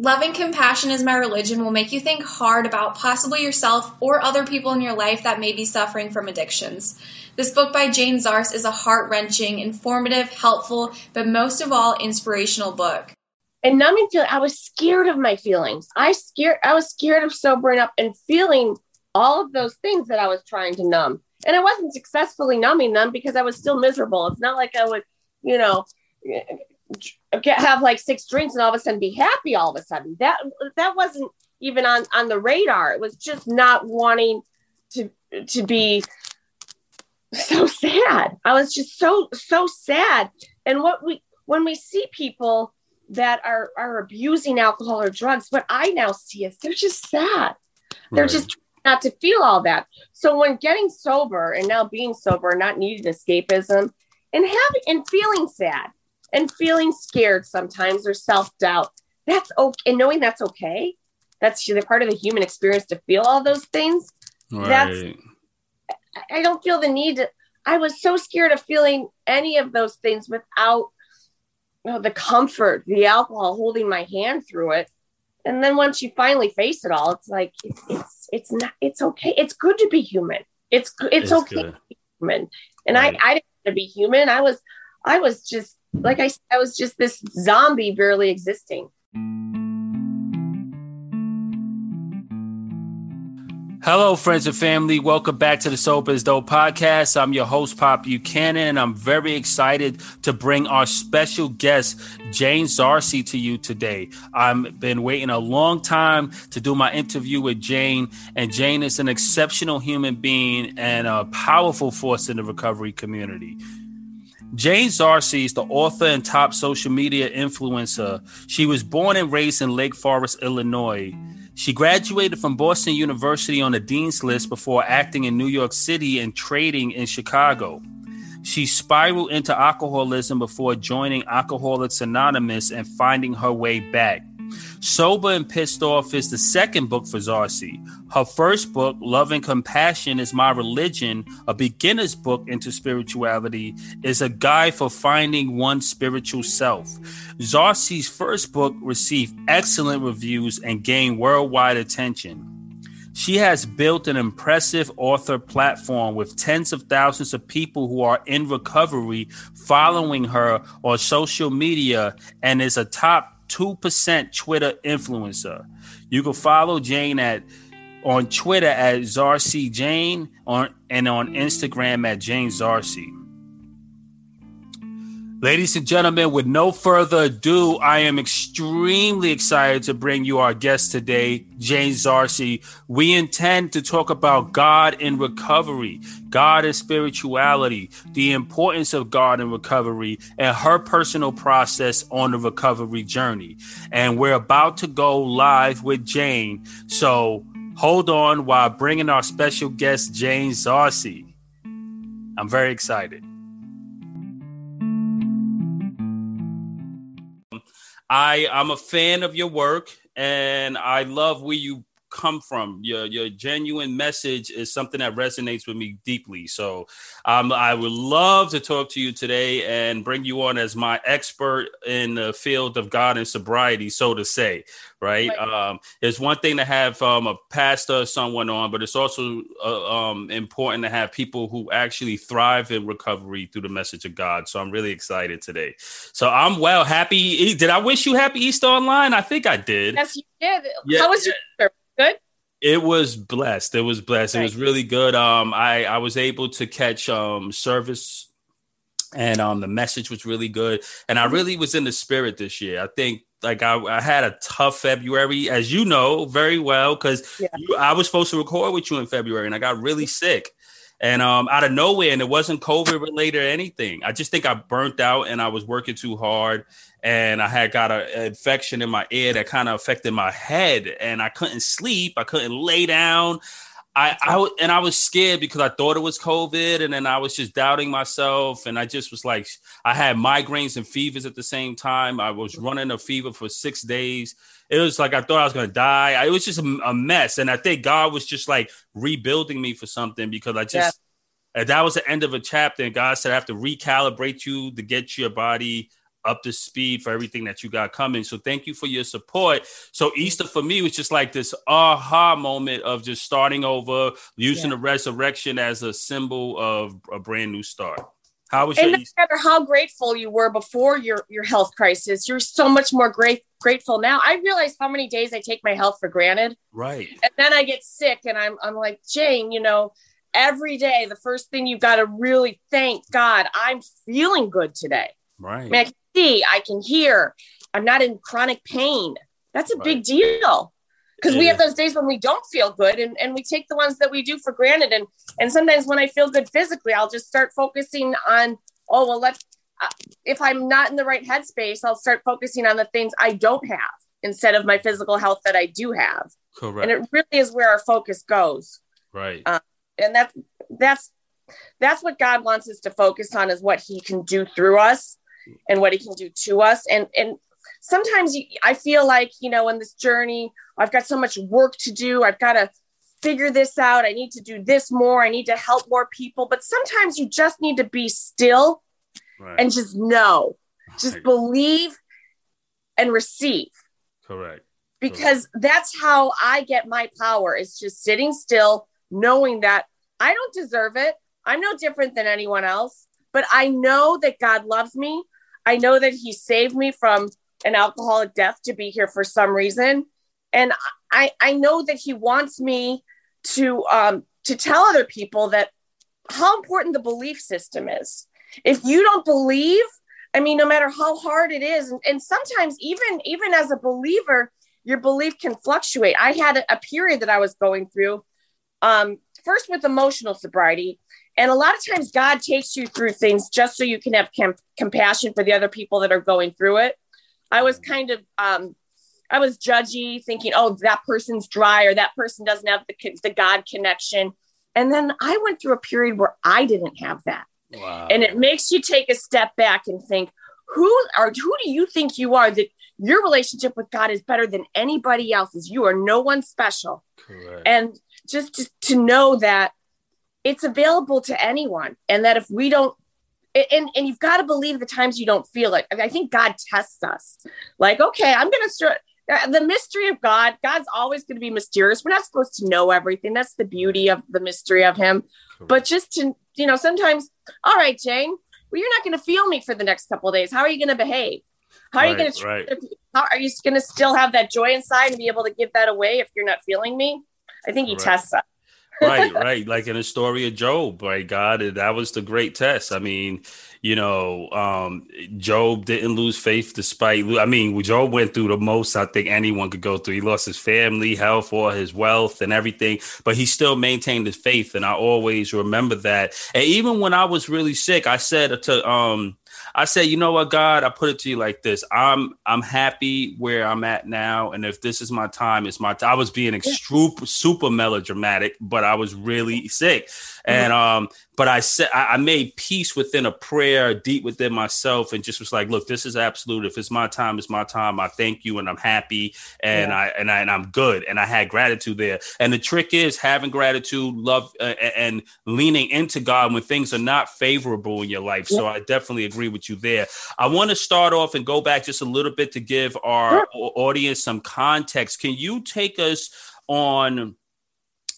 Love and compassion is my religion will make you think hard about possibly yourself or other people in your life that may be suffering from addictions. This book by Jane Zarse is a heart wrenching, informative, helpful, but most of all, inspirational book. And numbing feel I was scared of my feelings. I scared I was scared of sobering up and feeling all of those things that I was trying to numb. And I wasn't successfully numbing them because I was still miserable. It's not like I would, you know, get, have like six drinks and all of a sudden be happy all of a sudden. That that wasn't even on on the radar. It was just not wanting to to be so sad. I was just so so sad. And what we when we see people that are are abusing alcohol or drugs, what I now see is they're just sad. They're right. just not to feel all that. So when getting sober and now being sober, not needing escapism and having and feeling sad, and feeling scared sometimes or self doubt. That's okay. And knowing that's okay. That's the part of the human experience to feel all those things. Right. That's, I don't feel the need to, I was so scared of feeling any of those things without you know, the comfort, the alcohol holding my hand through it. And then once you finally face it all, it's like, it's, it's, it's not, it's okay. It's good to be human. It's, it's, it's okay good. to be human. And right. I, I didn't want to be human. I was, I was just like I, I was just this zombie barely existing. Hello, friends and family. Welcome back to the Sober is Dope podcast. I'm your host, Pop Buchanan, and I'm very excited to bring our special guest, Jane Zarse, to you today. I've been waiting a long time to do my interview with Jane, and Jane is an exceptional human being and a powerful force in the recovery community. Jane Zarse is the author and top social media influencer. She was born and raised in Lake Forest, Illinois. She graduated from Boston University on the Dean's List before acting in New York City and trading in Chicago. She spiraled into alcoholism before joining Alcoholics Anonymous and finding her way back. Sober and Pissed Off is the second book for Zarse. Her first book, Love and Compassion is My Religion, a beginner's book into spirituality, is a guide for finding one's spiritual self. Zarse's first book received excellent reviews and gained worldwide attention. She has built an impressive author platform with tens of thousands of people who are in recovery following her on social media and is a top 2% Twitter influencer. You can follow Jane at on Twitter at Zarse Jane on and on Instagram at Jane Zarse. Ladies and gentlemen, with no further ado, I am extremely excited to bring you our guest today, Jane Zarse. We intend to talk about God in recovery, God and spirituality, the importance of God in recovery, and her personal process on the recovery journey. And we're about to go live with Jane. So hold on while bringing our special guest, Jane Zarse. I'm very excited. I I'm a fan of your work and I love where you come from. Your your genuine message is something that resonates with me deeply. So um, I would love to talk to you today and bring you on as my expert in the field of God and sobriety, so to say. Right? right. Um, it's one thing to have um, a pastor or someone on, but it's also uh, um, important to have people who actually thrive in recovery through the message of God. So I'm really excited today. So I'm well happy. Did I wish you happy Easter online? I think I did. Yes, you did. Yeah. How was your good? It was blessed. It was blessed. It was really good. Um, I I was able to catch um service, and um the message was really good. And I mm-hmm. really was in the spirit this year. I think like I, I had a tough February, as you know very well, because yeah. I was supposed to record with you in February, and I got really sick. And um, out of nowhere, and it wasn't COVID related or anything. I just think I burnt out and I was working too hard and I had got an infection in my ear that kind of affected my head, and I couldn't sleep. I couldn't lay down. I, I and I was scared because I thought it was COVID, and then I was just doubting myself, and I just was like, I had migraines and fevers at the same time. I was running a fever for six days. It was like I thought I was gonna die. It was just a, a mess, and I think God was just like rebuilding me for something because I just yeah. that was the end of a chapter, and God said I have to recalibrate you to get your body up to speed for everything that you got coming. So thank you for your support. So Easter for me was just like this aha moment of just starting over, using yeah. the resurrection as a symbol of a brand new start. How was and no matter how grateful you were before your your health crisis, you're so much more great grateful now. I realize how many days I take my health for granted. Right. And then I get sick and I'm I'm like, Jane, you know, every day the first thing you've got to really thank God, I'm feeling good today. Right. I, mean, I can see, I can hear, I'm not in chronic pain. That's a right. big deal. Because we have those days when we don't feel good and, and we take the ones that we do for granted. And and sometimes when i feel good physically i'll just start focusing on oh well let's uh, if i'm not in the right headspace i'll start focusing on the things i don't have instead of my physical health that i do have. Correct and it really is where our focus goes. Right. Uh, and that's that's that's what god wants us to focus on is what he can do through us and what he can do to us and and sometimes I feel like, you know, in this journey, I've got so much work to do. I've got to figure this out. I need to do this more. I need to help more people. But sometimes you just need to be still right. and just know, just right. believe and receive. Correct. Because Correct. that's how I get my power is just sitting still, knowing that I don't deserve it. I'm no different than anyone else, but I know that God loves me. I know that He saved me from an alcoholic death to be here for some reason. And I, I know that he wants me to um, to tell other people that how important the belief system is. If you don't believe, I mean, no matter how hard it is, and, and sometimes even even as a believer, your belief can fluctuate. I had a, a period that I was going through, um, first with emotional sobriety, and a lot of times God takes you through things just so you can have com- compassion for the other people that are going through it. I was kind of um, I was judgy, thinking, oh, that person's dry or that person doesn't have the, the God connection. And then I went through a period where I didn't have that. Wow. And it makes you take a step back and think, who are who do you think you are that your relationship with God is better than anybody else's? You are no one special. Correct. And just to, to know that it's available to anyone and that if we don't and and you've got to believe the times you don't feel it. I think God tests us. Like, okay, I'm going to start uh, the mystery of God. God's always going to be mysterious. We're not supposed to know everything. That's the beauty of the mystery of Him. But just to you know, sometimes, all right, Jane. Well, you're not going to feel me for the next couple days. How are you going to behave? How are right, you going to? Right. How are you going to still have that joy inside and be able to give that away if you're not feeling me? I think He right. tests us right, right. Like in the story of Job, right? God, that was the great test. I mean, you know, um, Job didn't lose faith despite, I mean, Job went through the most I think anyone could go through. He lost his family, health, or his wealth and everything, but he still maintained his faith. And I always remember that. And even when I was really sick, I said to, um, I said, you know what, God, I put it to you like this. I'm I'm happy where I'm at now, and if this is my time, it's my time. I was being extreme, super melodramatic, but I was really sick, and um, but I said I, made peace within a prayer, deep within myself, and just was like, look, this is absolute. If it's my time, it's my time. I thank you, and I'm happy, and yeah. I and I and I'm good, and I had gratitude there. And the trick is having gratitude, love, uh, and leaning into God when things are not favorable in your life. Yeah. So I definitely agree with you there. I want to start off and go back just a little bit to give our sure. audience some context. Can you take us on?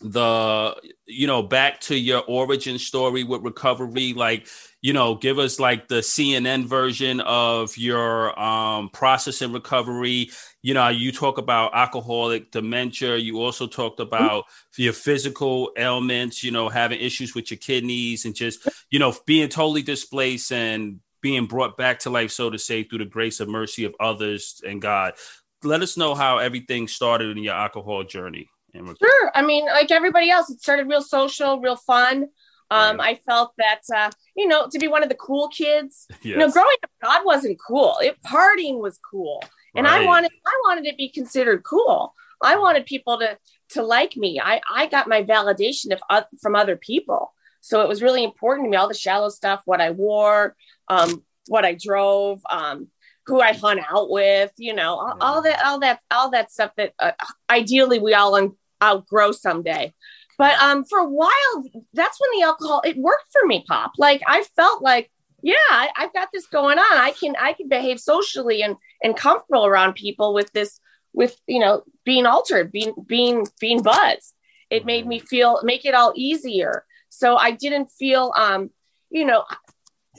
The you know back to your origin story with recovery like you know give us like the cnn version of your um process in recovery. You know you talk about alcoholic dementia. You also talked about mm-hmm. your physical ailments you know having issues with your kidneys and just you know being totally displaced and being brought back to life so to say through the grace and mercy of others and god. Let us know how everything started in your alcohol journey Sure. I mean, like everybody else, it started real social, real fun. Um, right. I felt that, uh, you know, to be one of the cool kids, yes. you know, growing up, God wasn't cool. It partying was cool. And right. I wanted, I wanted to be considered cool. I wanted people to, to like me. I, I got my validation of, uh, from other people. So it was really important to me, all the shallow stuff, what I wore, um, what I drove, um, who I hung out with, you know, all, all that, all that, all that stuff that uh, ideally we all un- outgrow someday. But um, for a while, that's when the alcohol it worked for me, Pop. Like I felt like yeah, I, have got this going on. I can I can behave socially and and comfortable around people with this with you know being altered, being being being buzz. It made me feel make it all easier. So I didn't feel um you know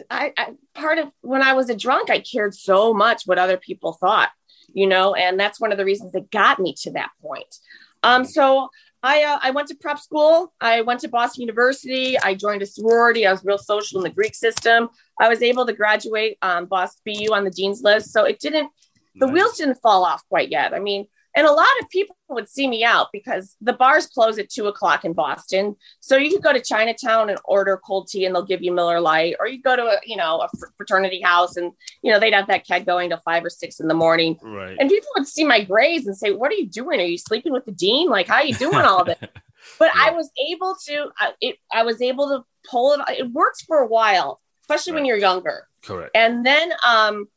I, I part of when I was a drunk, I cared so much what other people thought, you know, and that's one of the reasons that got me to that point. Um, so I uh, I went to prep school. I went to Boston University. I joined a sorority. I was real social in the Greek system. I was able to graduate um, Boston BU on the dean's list. So it didn't. The nice. wheels didn't fall off quite yet. I mean, and a lot of people would see me out because the bars close at two o'clock in Boston. So you could go to Chinatown and order cold tea and they'll give you Miller Lite, or you go to a, you know, a fraternity house and, you know, they'd have that keg going till five or six in the morning. Right. And people would see my grays and say, what are you doing? Are you sleeping with the dean? Like, how are you doing all it? But yeah. I was able to, uh, it, I was able to pull it. It works for a while, especially right. when you're younger. Correct. And then, um,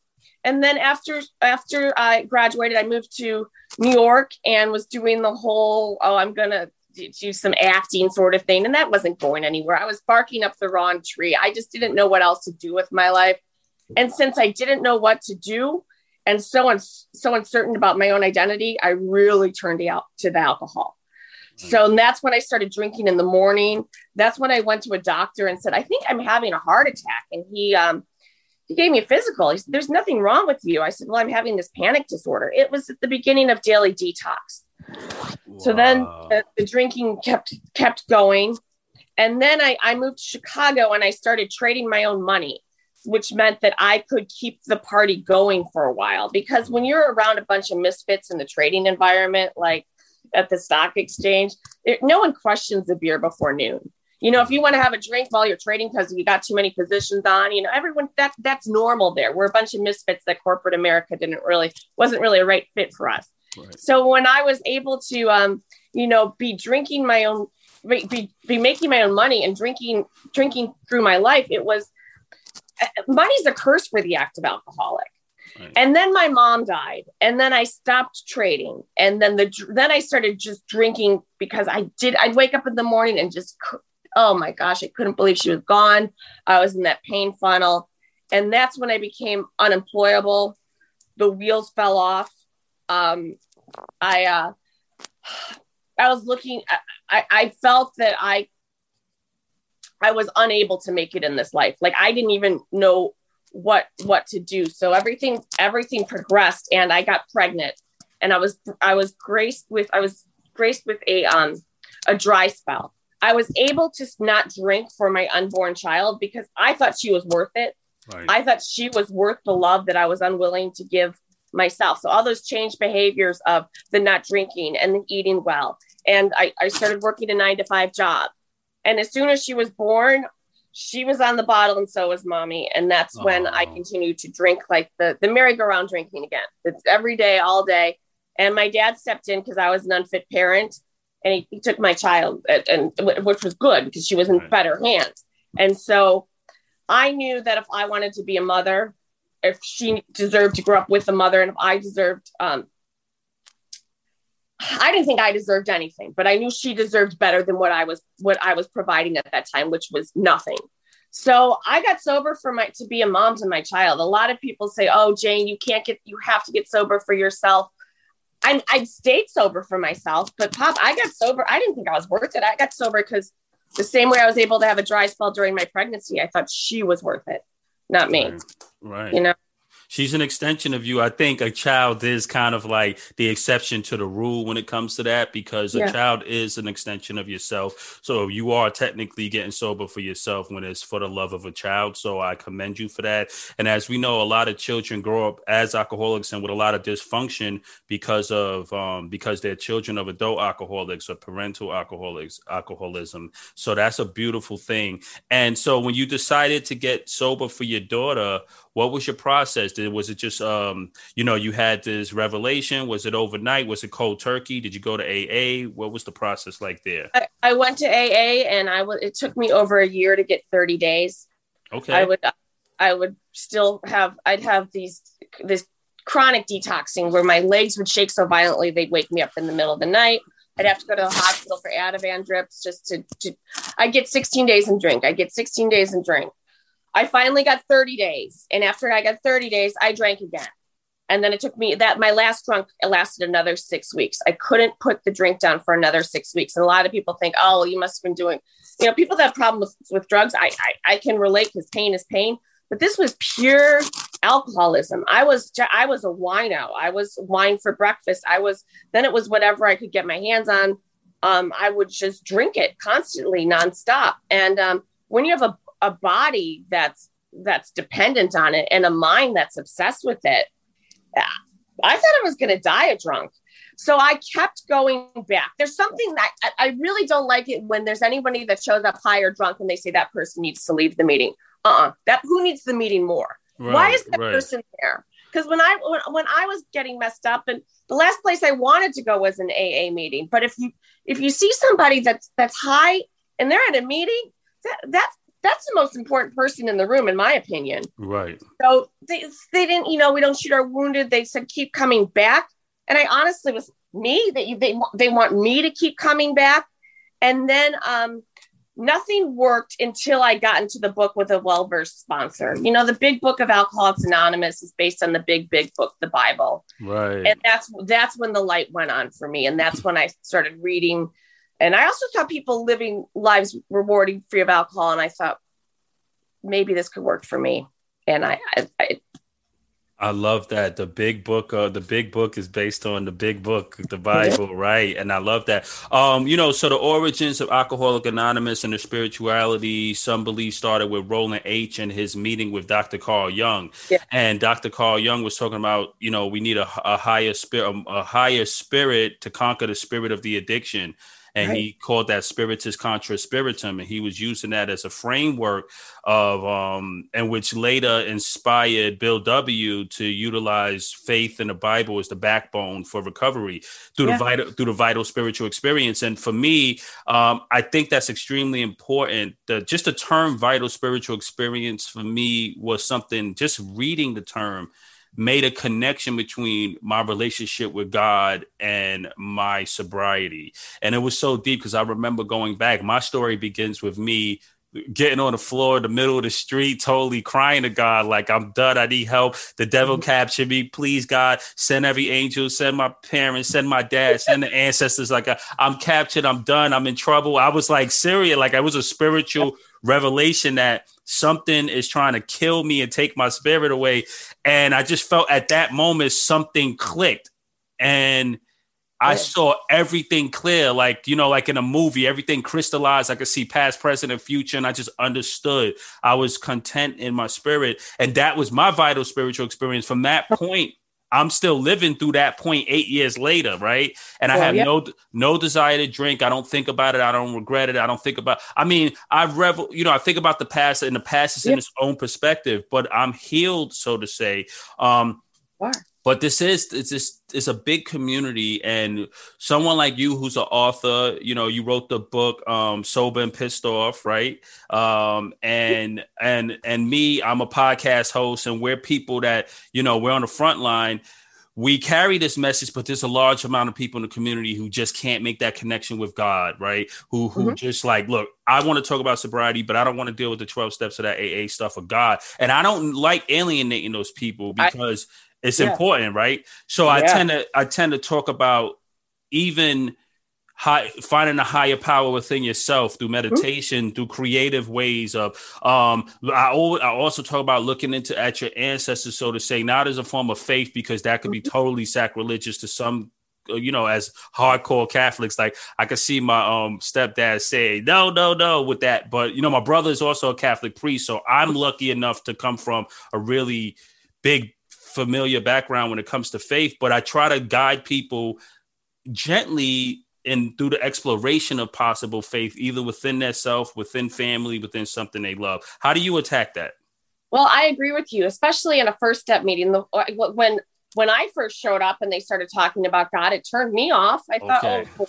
and then after after I graduated, I moved to New York and was doing the whole oh I'm gonna do some acting sort of thing, and that wasn't going anywhere. I was barking up the wrong tree. I just didn't know what else to do with my life, and since I didn't know what to do, and so un- so uncertain about my own identity, I really turned out to the alcohol. So that's when I started drinking in the morning. That's when I went to a doctor and said, I think I'm having a heart attack. And he um, he gave me a physical. He said, There's nothing wrong with you. I said, Well, I'm having this panic disorder. It was at the beginning of daily detox. Wow. So then the, the, drinking kept kept going. And then I, I moved to Chicago and I started trading my own money, which meant that I could keep the party going for a while. Because when you're around a bunch of misfits in the trading environment, like at the stock exchange, it, no one questions the beer before noon you know, if you want to have a drink while you're trading because you got too many positions on, you know, everyone that that's normal there. We're a bunch of misfits that corporate America didn't really wasn't really a right fit for us. Right. So when I was able to, um, you know, be drinking my own, be, be making my own money and drinking drinking through my life, it was uh, money's a curse for the active alcoholic. Right. And then my mom died, and then I stopped trading, and then the then I started just drinking because I did. I'd wake up in the morning and just oh my gosh, I couldn't believe she was gone. I was in that pain funnel. And that's when I became unemployable. The wheels fell off. Um, I, uh, I was looking, I, I felt that I, I was unable to make it in this life. Like I didn't even know what, what to do. So everything, everything progressed and I got pregnant and I was, I was graced with, I was graced with a, um, a dry spell I was able to not drink for my unborn child because I thought she was worth it. Right. I thought she was worth the love that I was unwilling to give myself. So all those changed behaviors of the not drinking and the eating well. And I, I started working a nine to five job. And as soon as she was born, she was on the bottle and so was mommy. And that's when I continued to drink like the, the merry-go-round drinking again. It's every day, all day. And my dad stepped in because I was an unfit parent and he, he took my child, and, and, which was good because she was in right. better hands. And so I knew that if I wanted to be a mother, if she deserved to grow up with a mother, and if I deserved, um, I didn't think I deserved anything, but I knew she deserved better than what I was what I was providing at that time, which was nothing. So I got sober for my to be a mom to my child. A lot of people say, "Oh, Jane, you can't get you have to get sober for yourself." I, I stayed sober for myself, but Pop, I got sober. I didn't think I was worth it. I got sober because the same way I was able to have a dry spell during my pregnancy, I thought she was worth it, not me. Right. right. You know, she's an extension of you. I think a child is kind of like the exception to the rule when it comes to that because yeah. a child is an extension of yourself. So you are technically getting sober for yourself when it's for the love of a child. So I commend you for that. And as we know, a lot of children grow up as alcoholics and with a lot of dysfunction because of um, because they're children of adult alcoholics or parental alcoholics alcoholism. So that's a beautiful thing. And so when you decided to get sober for your daughter, what was your process? Did was it just um, you know, you had this revelation? Was it overnight? Was it cold turkey? Did you go to AA? What was the process like there? I, I went to AA and I was it took me over a year to get 30 days. Okay. I would I would still have I'd have these this chronic detoxing where my legs would shake so violently they'd wake me up in the middle of the night. I'd have to go to the hospital for Ativan drips just to, to I get 16 days and drink. I get 16 days and drink. I finally got 30 days. And after I got 30 days, I drank again. And then it took me that my last drunk lasted another six weeks. I couldn't put the drink down for another six weeks. And a lot of people think, oh, you must have been doing, you know, people that have problems with, with drugs. I, I, I can relate because pain is pain. But this was pure alcoholism. I was I was a wino. I was wine for breakfast. I was then it was whatever I could get my hands on. Um, I would just drink it constantly, nonstop. And um, when you have a, a body that's that's dependent on it and a mind that's obsessed with it, I thought I was going to die a drunk. So I kept going back. There's something that I, really don't like it when there's anybody that shows up high or drunk and they say that person needs to leave the meeting. Uh-uh. That who needs the meeting more? Right, Why is that right. person there? Because when I when, when I was getting messed up and the last place I wanted to go was an AA meeting. But if you if you see somebody that's that's high and they're at a meeting, that that's that's the most important person in the room, in my opinion. Right. So they, they didn't, you know, we don't shoot our wounded. They said keep coming back, and I honestly was me that you, they they want me to keep coming back, and then um, nothing worked until I got into the book with a well versed sponsor. You know, the big book of Alcoholics Anonymous is based on the big, big book, the Bible. Right. And that's that's when the light went on for me. And that's when I started reading. And I also saw people living lives rewarding free of alcohol. And I thought maybe this could work for me. And I, I, I I love that the big book. Uh, the big book is based on the big book, the Bible, right? And I love that. Um, you know, so the origins of Alcoholic Anonymous and the spirituality, some believe started with Rowland H. and his meeting with Dr. Carl Jung. Yeah. And Dr. Carl Jung was talking about, you know, we need a, a higher spirit, a, a higher spirit to conquer the spirit of the addiction and right. he called that spiritus contra spiritum and he was using that as a framework of um and which later inspired bill w to utilize faith in the bible as the backbone for recovery through yeah. the vital through the vital spiritual experience and for me um i think that's extremely important the just the term vital spiritual experience for me was something just reading the term made a connection between my relationship with God and my sobriety. And it was so deep because I remember going back. My story begins with me getting on the floor in the middle of the street, totally crying to God, like, I'm done. I need help. The devil mm-hmm. captured me. Please, God, send every angel, send my parents, send my dad, send the ancestors. Like, I'm captured. I'm done. I'm in trouble. I was like, serious. Like, I was a spiritual revelation that something is trying to kill me and take my spirit away. And I just felt at that moment something clicked. And I yeah. saw everything clear, like, you know, like in a movie, everything crystallized. I could see past, present, and future. And I just understood. I was content in my spirit. And that was my vital spiritual experience. From that point, I'm still living through that point eight years later, right? And I well, have yeah. no no desire to drink. I don't think about it. I don't regret it. I don't think about. I mean, I've revel. You know, I think about the past, and the past is in its own perspective. But I'm healed, so to say. Um, but this is it's just it's a big community and someone like you who's an author you know you wrote the book um sober and pissed off right um and and and me i'm a podcast host and we're people that you know we're on the front line we carry this message, but there's a large amount of people in the community who just can't make that connection with God, right? Who who mm-hmm. just like, look, I want to talk about sobriety, but I don't want to deal with the 12 steps of that AA stuff of God. And I don't like alienating those people because I, it's yeah. important, right? So. I tend to I tend to talk about even high, finding a higher power within yourself through meditation, mm-hmm. through creative ways of. Um, I, always, I also talk about looking into at your ancestors, so to say, not as a form of faith because that could be mm-hmm. totally sacrilegious to some uh, you know, as hardcore Catholics, like I could see my um stepdad say, no, no, no, with that. But you know, my brother is also a Catholic priest, so I'm lucky enough to come from a really big familiar background when it comes to faith, but I try to guide people gently and through the exploration of possible faith, either within their self, within family, within something they love. How do you attack that? Well, I agree with you, especially in a first step meeting. The, uh, when when I first showed up and they started talking about God, it turned me off. I thought, oh,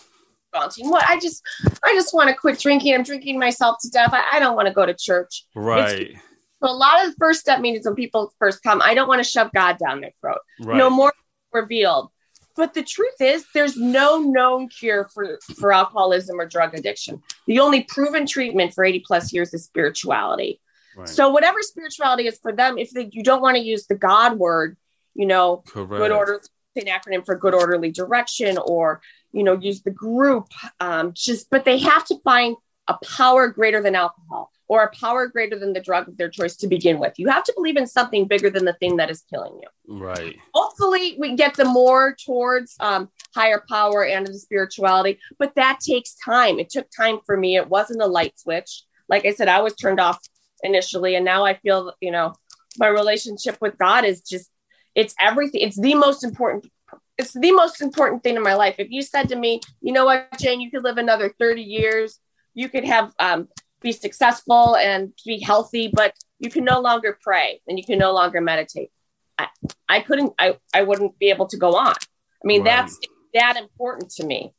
daunting. What? I just, I just want to quit drinking. I'm drinking myself to death. I, I don't want to go to church. Right. It's, so a lot of the first step meetings when people first come, I don't want to shove God down their throat. Right. No more revealed. But the truth is, there's no known cure for, for alcoholism or drug addiction. The only proven treatment for 80 plus years is spirituality. Right. So whatever spirituality is for them, if they, you don't want to use the God word, you know, Correct. good order, an acronym for good orderly direction, or you know, use the group. Um, just, but they have to find a power greater than alcohol or a power greater than the drug of their choice to begin with. You have to believe in something bigger than the thing that is killing you. Right. Hopefully, we get them more towards um, higher power and the spirituality, but that takes time. It took time for me. It wasn't a light switch. Like I said, I was turned off initially, and now I feel, you know, my relationship with God is just, it's everything. It's the most important. It's the most important thing in my life. If you said to me, you know what, Jane, you could live another 30 years, you could have um, be successful and be healthy, but you can no longer pray and you can no longer meditate. I, I couldn't, I, I wouldn't be able to go on. I mean, right. that's that important to me.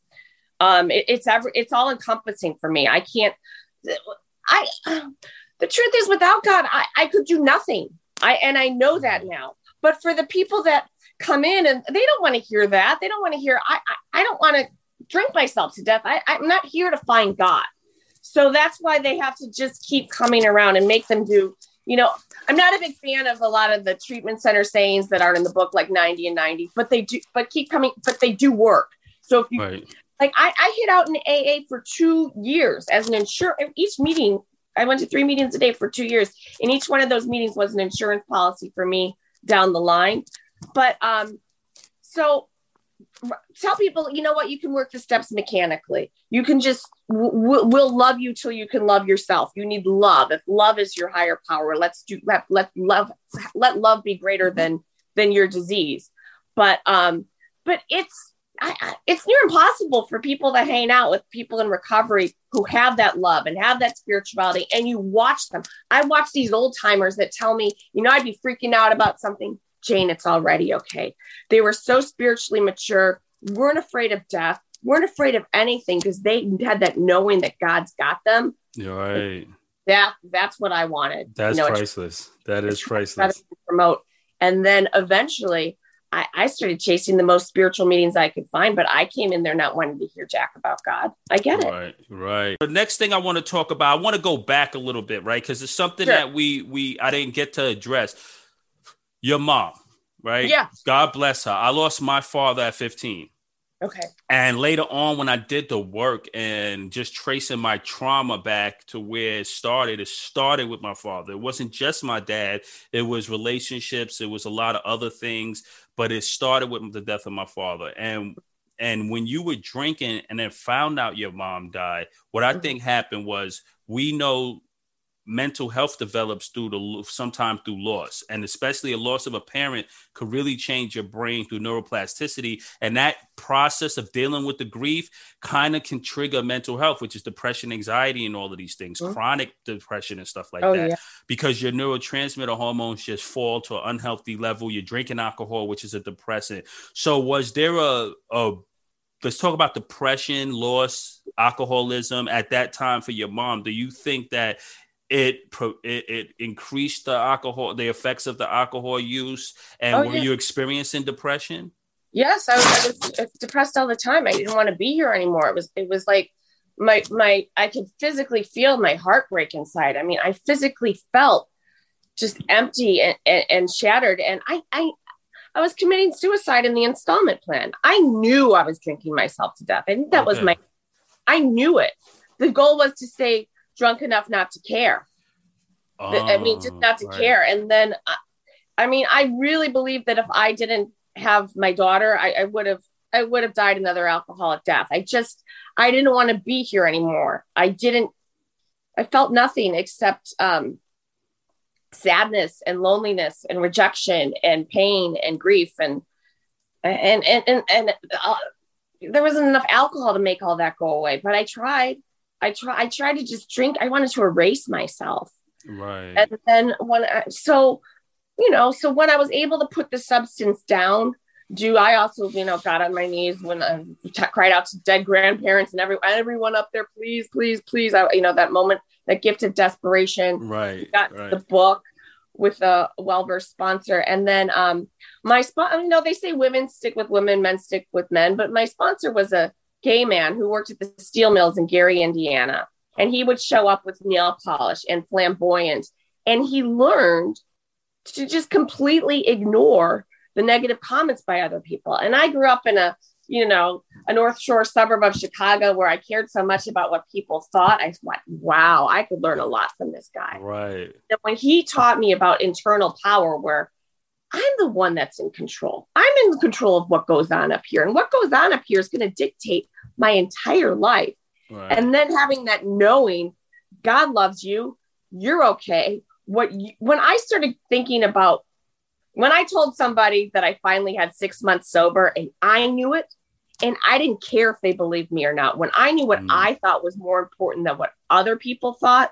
Um, it, it's ever, it's all encompassing for me. I can't, I, the truth is without God, I, I could do nothing. I, and I know that now, but for the people that come in and they don't want to hear that, they don't want to hear, I, I, I don't want to drink myself to death. I, I'm not here to find God. So that's why they have to just keep coming around and make them do, you know, I'm not a big fan of a lot of the treatment center sayings that aren't in the book, like 90 and 90, but they do, but keep coming, but they do work. So if you, right. like, I, I hit out in AA for two years as an insurance, each meeting, I went to three meetings a day for two years. And each one of those meetings was an insurance policy for me down the line. But, um, so tell people, you know what, you can work the steps mechanically. You can just, we'll, we'll love you till you can love yourself. You need love. If love is your higher power, let's do, let, let love, let love be greater than, than your disease. But, um, but it's, I, it's near impossible for people to hang out with people in recovery who have that love and have that spirituality and you watch them. I watch these old timers that tell me, you know, I'd be freaking out about something Jane, it's already okay. They were so spiritually mature, weren't afraid of death, weren't afraid of anything because they had that knowing that God's got them. Right. That that's what I wanted. That's you know, priceless. That is priceless. Promote. And then eventually I, I, started chasing the most spiritual meetings I could find, but I came in there not wanting to hear Jack about God. I get it. Right, right. The next thing I want to talk about, I want to go back a little bit, right? Because it's something sure. that we we I didn't get to address your mom, right? Yeah. God bless her. I lost my father at 15. Okay. And later on, when I did the work and just tracing my trauma back to where it started, it started with my father. It wasn't just my dad, it was relationships, it was a lot of other things, but it started with the death of my father. And and when you were drinking and then found out your mom died, what I mm-hmm. think happened was we know mental health develops through the sometimes through loss. And especially a loss of a parent could really change your brain through neuroplasticity. And that process of dealing with the grief kind of can trigger mental health which is depression anxiety and all of these things mm-hmm. chronic depression and stuff like oh, that. yeah. because your neurotransmitter hormones just fall to an unhealthy level. You're drinking alcohol which is a depressant. So was there a, a let's talk about depression loss alcoholism at that time for your mom. Do you think that it, it it increased the alcohol the effects of the alcohol use and oh, were yeah. you experiencing depression yes I was, I was uh, depressed all the time i didn't want to be here anymore it was it was like my my i could physically feel my heart break inside i mean i physically felt just empty and, and, and shattered and i i I was committing suicide in the installment plan. I knew I was drinking myself to death. I think that okay. was my, I knew it. The goal was to stay drunk enough not to care. Oh, I mean, just not to right. care. And then, I, I, mean, I really believe that if I didn't have my daughter, I, I would have, I would have died another alcoholic death. I just, I didn't want to be here anymore. I didn't, I felt nothing except um, sadness and loneliness and rejection and pain and grief and and and and, and uh, there wasn't enough alcohol to make all that go away. But I tried. I try I tried to just drink. I wanted to erase myself. Right. And then when I, so you know, so when I was able to put the substance down, do I also, you know, got on my knees when I t- cried out to dead grandparents and every everyone up there, please, please, please. I, you know, that moment, that gift of desperation. Right. Got right. the book with a well-versed sponsor, and then um, my sponsor. You know, they say women stick with women, men stick with men, but my sponsor was a gay man who worked at the steel mills in Gary, Indiana. And he would show up with nail polish and flamboyant and he learned to just completely ignore the negative comments by other people. And I grew up in a, you know, a North Shore suburb of Chicago where I cared so much about what people thought. I thought, wow, I could learn a lot from this guy. Right. And when he taught me about internal power, where I'm the one that's in control, I'm in control of what goes on up here. And what goes on up here is going to dictate my entire life. Right. And then having that knowing God loves you, you're okay. What you, when I started thinking about when I told somebody that I finally had six months sober and I knew it, and I didn't care if they believed me or not. When I knew what mm. I thought was more important than what other people thought,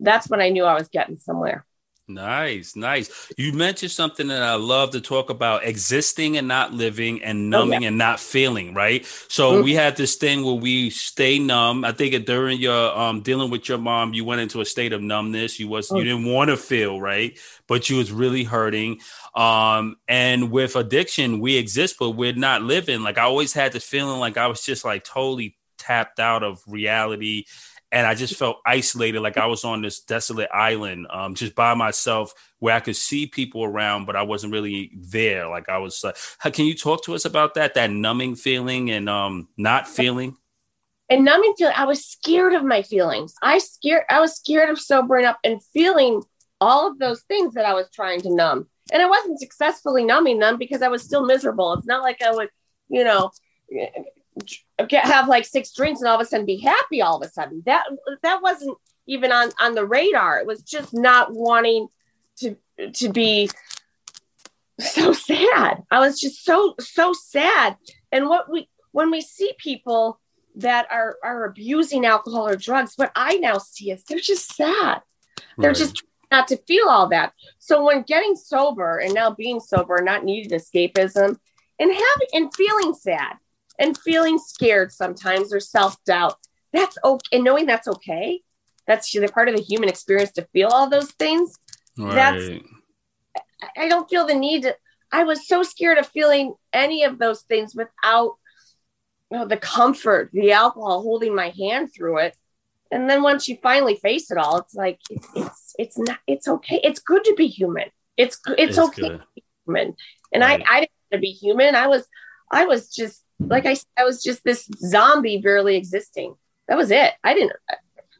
that's when I knew I was getting somewhere. Nice, nice. You mentioned something that I love to talk about existing and not living and numbing oh, yeah. and not feeling, right? So mm-hmm. we had this thing where we stay numb. I think during your um dealing with your mom, you went into a state of numbness. You was oh. you didn't want to feel, right? But you was really hurting. Um, and with addiction, we exist, but we're not living. Like I always had this feeling like I was just like totally tapped out of reality and I just felt isolated, like I was on this desolate island, um, just by myself, where I could see people around, but I wasn't really there. Like I was. Uh, can you talk to us about that? That numbing feeling and um, not feeling. And numbing feeling, I was scared of my feelings. I scared. I was scared of sobering up and feeling all of those things that I was trying to numb, and I wasn't successfully numbing them because I was still miserable. It's not like I would, you know get, have like six drinks and all of a sudden be happy all of a sudden. That that wasn't even on on the radar. It was just not wanting to to be so sad. I was just so so sad. And what we when we see people that are are abusing alcohol or drugs, what I now see is they're just sad. They're right. just not to feel all that. So when getting sober and now being sober, not needing escapism and having and feeling sad, and feeling scared sometimes or self doubt. That's okay. And knowing that's okay. That's the part of the human experience to feel all those things. Right. That's, I don't feel the need to, I was so scared of feeling any of those things without you know, the comfort, the alcohol holding my hand through it. And then once you finally face it all, it's like, it's, it's, it's not, it's okay. It's good to be human. It's, it's, it's okay good. to be human. And right. I, I didn't want to be human. I was, I was just like I, I was just this zombie barely existing. That was it. I didn't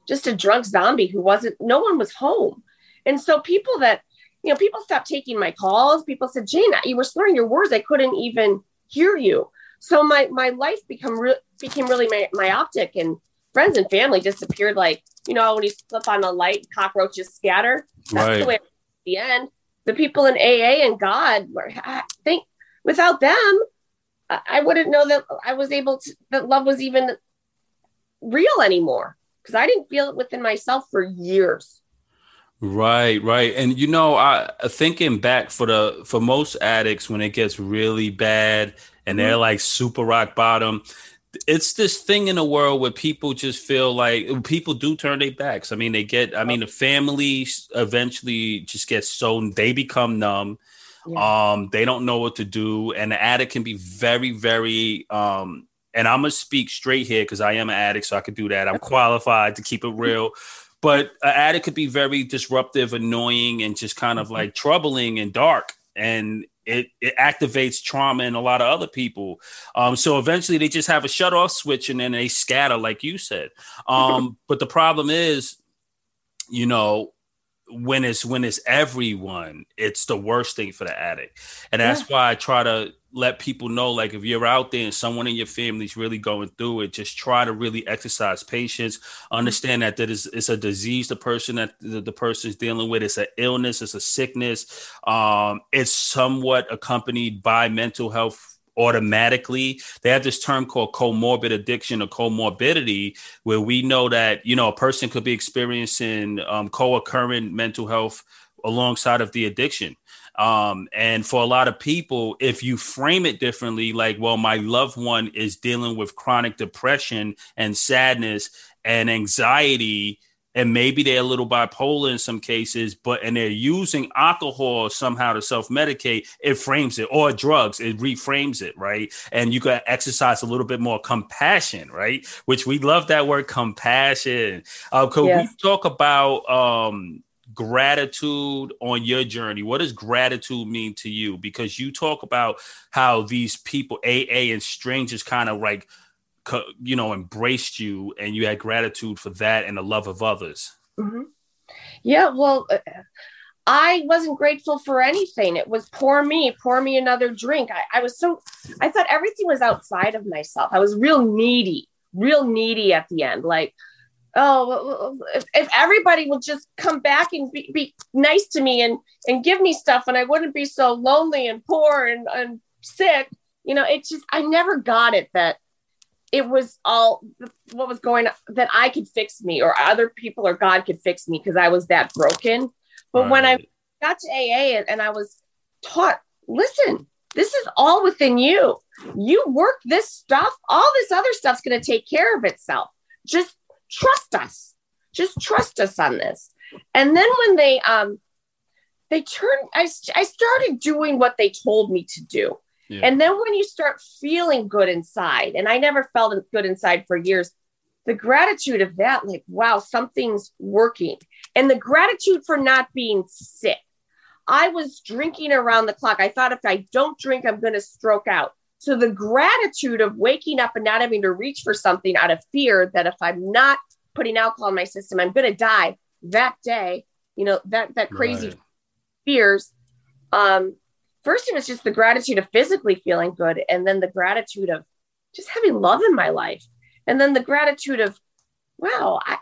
just a drunk zombie who wasn't. No one was home, and so people that you know, people stopped taking my calls. People said, "Jane, you were slurring your words. I couldn't even hear you." So my my life become re- became really my, myopic, and friends and family disappeared. Like you know, when you flip on the light, cockroaches scatter. That's right. the way. the end, the people in AA and God were. I think without them, I wouldn't know that I was able to, that love was even real anymore because I didn't feel it within myself for years. Right, right. And you know, I thinking back for the for most addicts when it gets really bad and they're mm-hmm. like super rock bottom, it's this thing in the world where people just feel like people do turn their backs. I mean, they get I mean, the family eventually just gets so they become numb yeah. Um, they don't know what to do, and the addict can be very, very. Um, and I'm gonna speak straight here because I am an addict, so I could do that. I'm qualified to keep it real. But an addict could be very disruptive, annoying, and just kind of mm-hmm. like troubling and dark. And it, it activates trauma in a lot of other people. Um, so eventually they just have a shut off switch and then they scatter, like you said. Um, but the problem is, you know, when it's when it's everyone, it's the worst thing for the addict. And that's yeah. why I try to let people know like if you're out there and someone in your family is really going through it just try to really exercise patience understand that that is it's a disease the person that the, the person is dealing with it's an illness it's a sickness um it's somewhat accompanied by mental health automatically. They have this term called comorbid addiction or comorbidity, where we know that you know a person could be experiencing um, co-occurring mental health alongside of the addiction. Um, and for a lot of people, if you frame it differently, like, well, my loved one is dealing with chronic depression and sadness and anxiety and maybe they're a little bipolar in some cases, but and they're using alcohol somehow to self-medicate, it frames it, or drugs, it reframes it, right? And you got to exercise a little bit more compassion, right? Which we love that word compassion. Uh, could yes. we talk about um gratitude on your journey? What does gratitude mean to you? Because you talk about how these people, AA and strangers, kind of like, you know, embraced you and you had gratitude for that and the love of others. Mm-hmm. Yeah, well, uh, I wasn't grateful for anything. It was pour me, pour me another drink. I, I was so, I thought everything was outside of myself. I was real needy, real needy at the end. Like, oh, if, if everybody would just come back and be, be, nice to me and, and give me stuff and I wouldn't be so lonely and poor and, and sick, you know, it just, I never got it that it was all what was going on that I could fix me or other people or God could fix me because I was that broken but right. when I got to AA and, I was taught, listen, this is all within you. You work this stuff, all this other stuff's going to take care of itself. Just trust us. Just trust us on this. And then when they um they turned I, I started doing what they told me to do. Yeah. And then when you start feeling good inside, and I never felt good inside for years, the gratitude of that, like, wow, something's working. And the gratitude for not being sick. I was drinking around the clock. I thought if I don't drink, I'm going to stroke out. So the gratitude of waking up and not having to reach for something out of fear that if I'm not putting alcohol in my system, I'm going to die that day. You know, that, that crazy right. fears. Um, first, it was just the gratitude of physically feeling good. And then the gratitude of just having love in my life. And then the gratitude of wow I,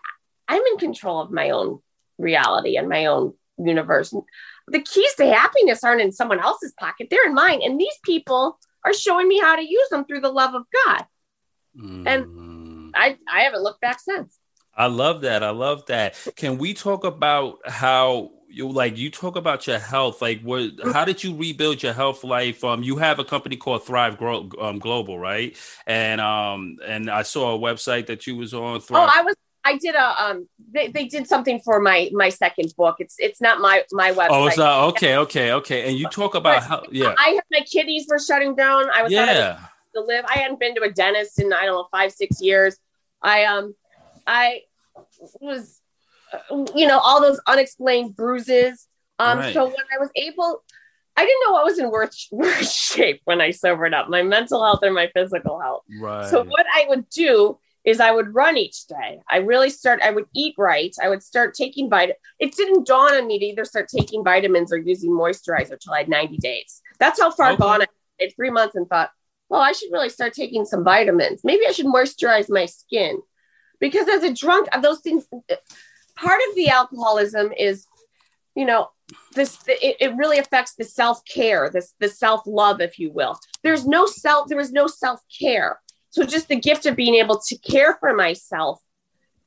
i'm in control of my own reality and my own universe. The keys to happiness aren't in someone else's pocket. They're in mine. And these people are showing me how to use them through the love of god. Mm. and i i haven't looked back since. I love that. I love that. Can we talk about how you like you talk about your health like what how did you rebuild your health life um you have a company called thrive Gro- um, global right and um and i saw a website that you was on thrive. oh i was I did a um they, they did something for my my second book. It's it's not my my website. Oh, it's not okay, okay, okay. And you talk about but, how yeah. I had my kidneys were shutting down. I was yeah to live. I hadn't been to a dentist in I don't know five six years. I um I was you know, all those unexplained bruises. Um, right. So when I was able, I didn't know I was in worse, worse shape when I sobered up, my mental health and my physical health. Right. So what I would do is I would run each day. I really start, I would eat right. I would start taking vitamin. It didn't dawn on me to either start taking vitamins or using moisturizer till I had 90 days. That's how far okay. gone I had three months and thought, well, I should really start taking some vitamins. Maybe I should moisturize my skin. Because as a drunk, those things, part of the alcoholism is, you know, this it, it really affects the self-care, this the self-love, if you will. There's no self, there was no self-care. So just the gift of being able to care for myself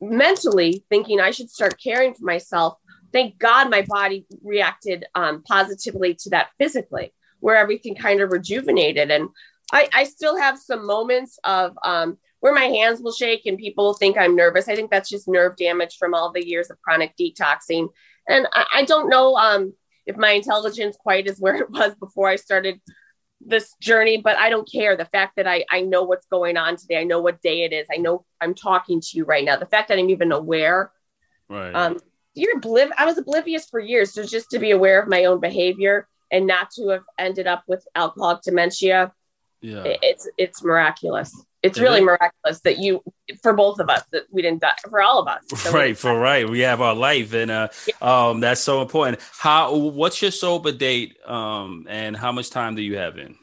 mentally, thinking I should start caring for myself. Thank God my body reacted um, positively to that physically, where everything kind of rejuvenated. And I, I still have some moments of um, where my hands will shake and people think I'm nervous. I think that's just nerve damage from all the years of chronic detoxing. And I, I don't know um, if my intelligence quite is where it was before I started this journey, but I don't care. The fact that I, I know what's going on today, I know what day it is, I know I'm talking to you right now. The fact that I'm even aware. Right. Um, you're obliv- I was oblivious for years. So just to be aware of my own behavior and not to have ended up with alcoholic dementia. Yeah. It's it's miraculous. It's really miraculous that you for both of us that we didn't die for all of us. Right for right. We have our life and uh yeah. um that's so important. How what's your sober date um and how much time do you have in?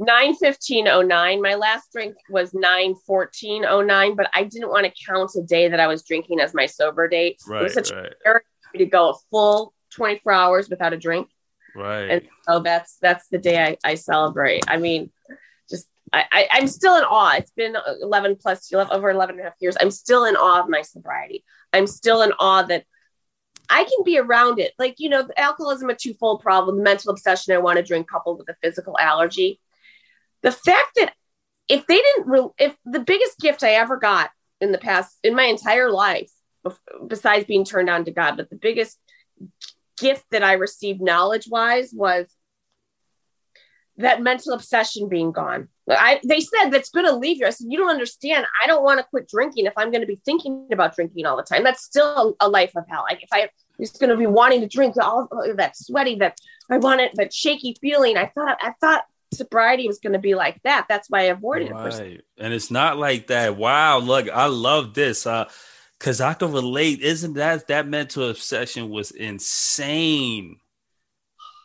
91509 my last drink was 91409 but i didn't want to count a day that i was drinking as my sober date. Right, it was such right. a to go a full 24 hours without a drink. Right. And so that's that's the day i, I celebrate. I mean I, am still in awe. It's been 11 plus, over 11 and a half years. I'm still in awe of my sobriety. I'm still in awe that I can be around it. Like, you know, alcoholism, a twofold problem, the mental obsession I want to drink coupled with a physical allergy. The fact that if they didn't, re- if the biggest gift I ever got in the past, in my entire life, besides being turned on to God, but the biggest gift that I received knowledge wise was that mental obsession being gone. I, they said that's going to leave you. I said, you don't understand. I don't want to quit drinking if I'm going to be thinking about drinking all the time. That's still a, a life of hell. Like if I was going to be wanting to drink all that sweaty, that I want it, that shaky feeling. I thought, I thought sobriety was going to be like that. That's why I avoided right. it. And it's not like that. Wow. Look, I love this. Uh, Cause I can relate. Isn't that that mental obsession was insane?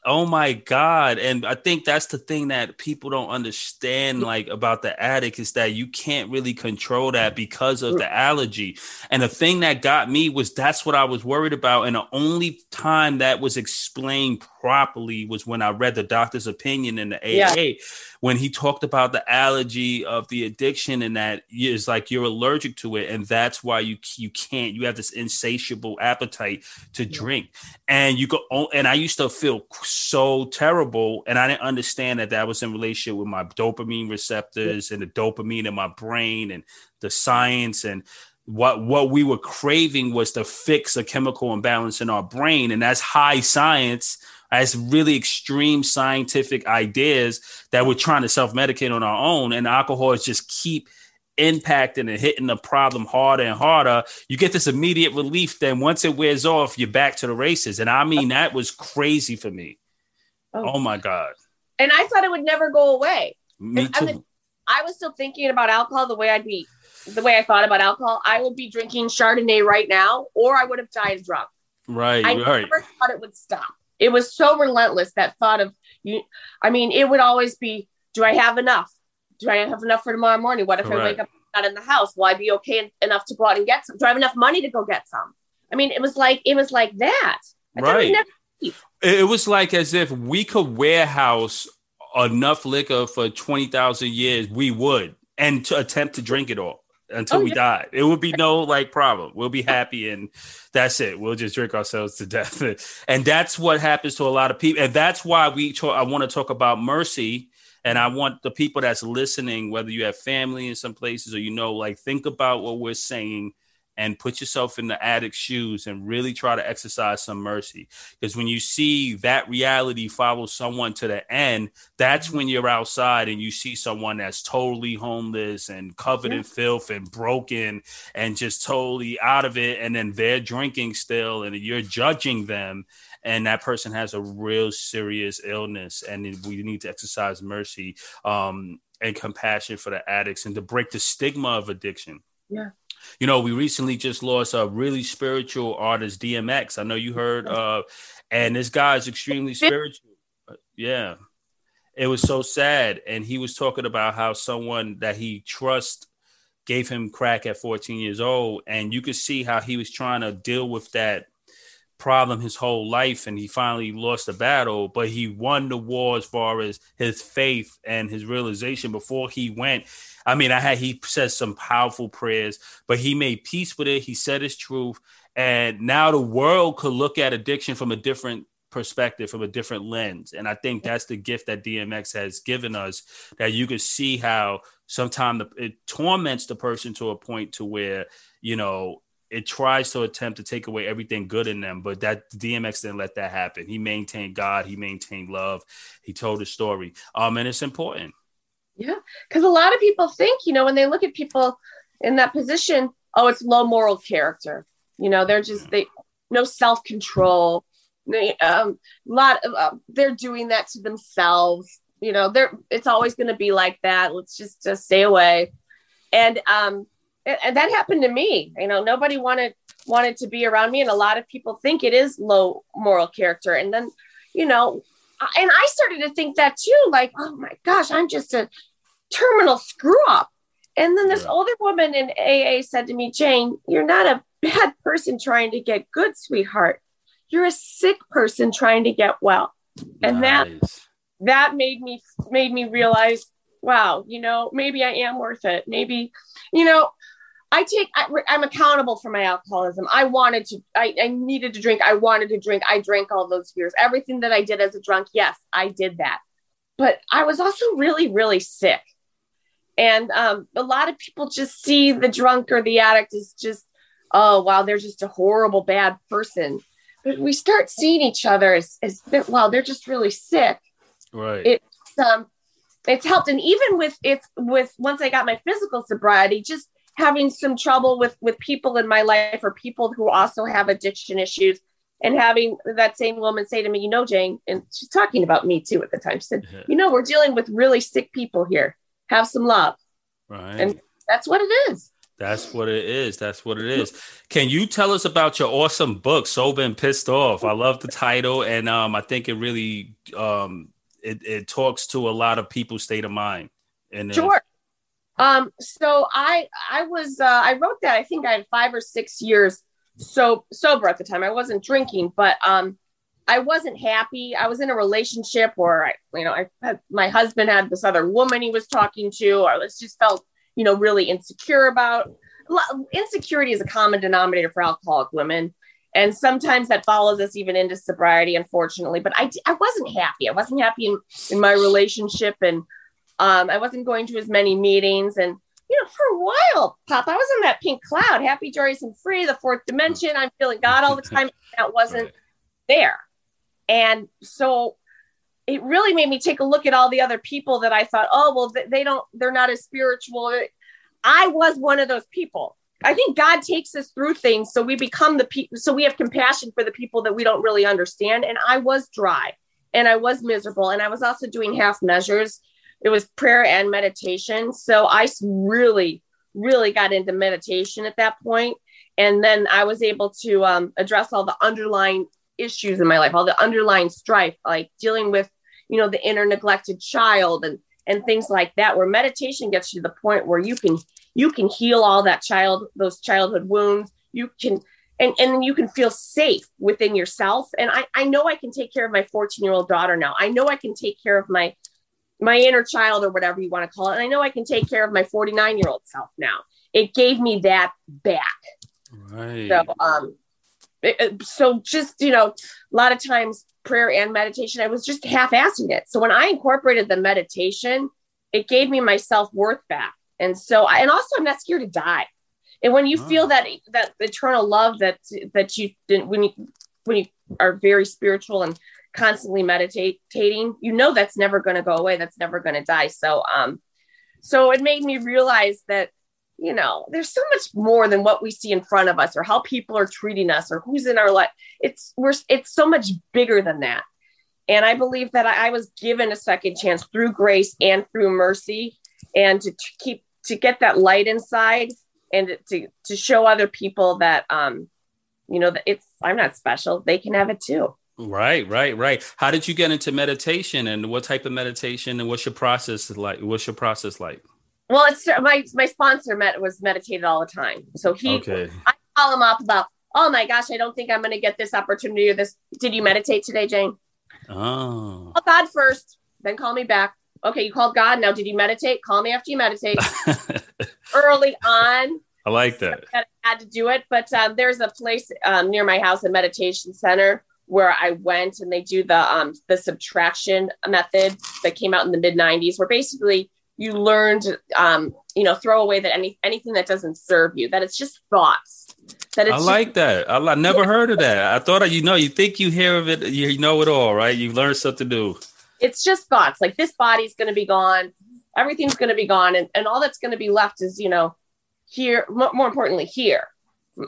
Oh my God. And I think that's the thing that people don't understand like about the addict is that you can't really control that because of the allergy. And the thing that got me was that's what I was worried about. And the only time that was explained properly was when I read the doctor's opinion in the AA. Yeah. when he talked about the allergy of the addiction and that is like you're allergic to it and that's why you you can't you have this insatiable appetite to drink. And you go and I used to feel so terrible and I didn't understand that that was in relationship with my dopamine receptors and the dopamine in my brain and the science and what what we were craving was to fix a chemical imbalance in our brain and that's high science as really extreme scientific ideas that we're trying to self-medicate on our own. And alcohol is just keep impacting and hitting the problem harder and harder. You get this immediate relief then once it wears off you're back to the races. And i mean that was crazy for me. Oh, oh my god. And i thought it would never go away. Me too. I, mean, I was still thinking about alcohol the way i'd be the way i thought about alcohol. I would be drinking chardonnay right now or i would have died drunk right i right. never thought it would stop it was so relentless that thought of you. I mean, it would always be, do I have enough? Do I have enough for tomorrow morning? What if Correct. I wake up not in the house? Will I be okay enough to go out and get some? Do I have enough money to go get some? I mean, it was like it was like that. I right. It was like as if we could warehouse enough liquor for twenty thousand years, we would, and to attempt to drink it all until oh, we yeah. die. It would be no like problem. We'll be happy and that's it. We'll just drink ourselves to death. and that's what happens to a lot of people. And that's why we talk, I want to talk about mercy. And I want the people that's listening, whether you have family in some places or you know, like think about what we're saying and put yourself in the addict's shoes and really try to exercise some mercy. Because when you see that reality follow someone to the end, that's when you're outside and you see someone that's totally homeless and covered yeah. in filth and broken and just totally out of it. And then they're drinking still and you're judging them. And that person has a real serious illness, and we need to exercise mercy um, and compassion for the addicts and to break the stigma of addiction. Yeah you know, we recently just lost a really spiritual artist, DMX. I know you heard, uh, and this guy is extremely spiritual. Yeah, it was so sad, and he was talking about how someone that he trusts gave him crack at 14 years old, and you could see how he was trying to deal with that problem his whole life and he finally lost the battle but he won the war as far as his faith and his realization before he went I mean, I had he said some powerful prayers, but he made peace with it. He said his truth, and now the world could look at addiction from a different perspective, from a different lens. And I think that's the gift that DMX has given us. That you could see how sometimes it torments the person to a point to where you know it tries to attempt to take away everything good in them, but that DMX didn't let that happen. He maintained God, he maintained love, he told a story. Um, and it's important. Yeah. Because a lot of people think, you know, when they look at people in that position, oh, it's low moral character. You know, they're just, they, no self control. They, um, lot of, uh, they're doing that to themselves. You know, they're, it's always going to be like that. Let's just, just stay away. And, um, and, that happened to me. You know, nobody wanted, wanted to be around me. And a lot of people think it is low moral character. And then, you know, and I started to think that too, like, oh my gosh, I'm just a terminal screw up. And then this yeah. older woman in AA said to me, Jane, you're not a bad person trying to get good, sweetheart. You're a sick person trying to get well. And nice. that that made me made me realize, wow, you know, maybe I am worth it. Maybe, you know, I take, I, am accountable for my alcoholism. I wanted to, I, I needed to drink. I wanted to drink. I drank all those years. Everything that I did as a drunk, yes, I did that. But I was also really, really sick. And um, a lot of people just see the drunk or the addict as just, oh, wow, they're just a horrible, bad person. But we start seeing each other as, as wow, they're just really sick. Right. It's, um, it's helped. And even with if with once I got my physical sobriety, just having some trouble with with people in my life or people who also have addiction issues and having that same woman say to me, you know, Jane, and she's talking about me too at the time. She said, yeah. you know, we're dealing with really sick people here. Have some love. Right. And that's what it is. That's what it is. That's what it is. Can you tell us about your awesome book, Sober and Pissed Off? I love the title, and um, I think it really um, it, it talks to a lot of people's state of mind. And sure. Um, so I I was uh, I wrote that I think I had five or six years so sober at the time. I wasn't drinking, but um, I wasn't happy. I was in a relationship where I, you know, I had, my husband had this other woman he was talking to. I was just felt, you know, really insecure about. Insecurity is a common denominator for alcoholic women, and sometimes that follows us even into sobriety, unfortunately. But I, I wasn't happy. I wasn't happy in in my relationship, and um, I wasn't going to as many meetings, and you know, for a while, Pop, I was in that pink cloud, happy, joyous, and free, the fourth dimension. I'm feeling God all the time. That wasn't right. there. And so it really made me take a look at all the other people that I thought, oh, well, they don't, they're not as spiritual. I was one of those people. I think God takes us through things so we become the people, so we have compassion for the people that we don't really understand. And I was dry and I was miserable. And I was also doing half measures it was prayer and meditation. So I really, really got into meditation at that point. And then I was able to um, address all the underlying issues in my life, all the underlying strife, like dealing with, you know, the inner neglected child and and things like that, where meditation gets you to the point where you can you can heal all that child, those childhood wounds. You can and and you can feel safe within yourself. And I, I know I can take care of my 14 year old daughter now. I know I can take care of my my inner child or whatever you want to call it. And I know I can take care of my 49 year old self now. It gave me that back. Right. So, um, it, so just, you know, a lot of times prayer and meditation, I was just half assing it. So when I incorporated the meditation, it gave me my self worth back. And so, and also I'm not scared to die. And when you oh. feel ah. that, that eternal love that, that you didn't, when you, when you are very spiritual and constantly meditating, you know that's never going to go away. That's never going to die. So, um, so it made me realize that you know there's so much more than what we see in front of us or how people are treating us or who's in our life. It's we're it's so much bigger than that. And I believe that I, I was given a second chance through grace and through mercy, and to, to keep to get that light inside and to to show other people that um you know that it's i'm not special they can have it too Right, right, right. How did you get into meditation and what type of meditation and what's your process like? What's your process like? Well, it's my my sponsor met was meditated all the time. So he okay. I call him up about, oh my gosh, I don't think I'm gonna get this opportunity or this. Did you meditate today, Jane? Oh. Call God first, then call me back. Okay, you called God. Now did you meditate? Call me after you meditate. Early on. I like that. I had to do it, but um, there's a place um, near my house, a meditation center where I went and they do the um, the subtraction method that came out in the mid 90s, where basically you learned um, you know throw away that any anything that doesn't serve you, that it's just thoughts. That it's I like just, that. I, I never yeah. heard of that. I thought you know you think you hear of it, you know it all, right? You learn something new. It's just thoughts. Like this body's going to be gone, everything's going to be gone, and, and all that's going to be left is you know here. More importantly, here.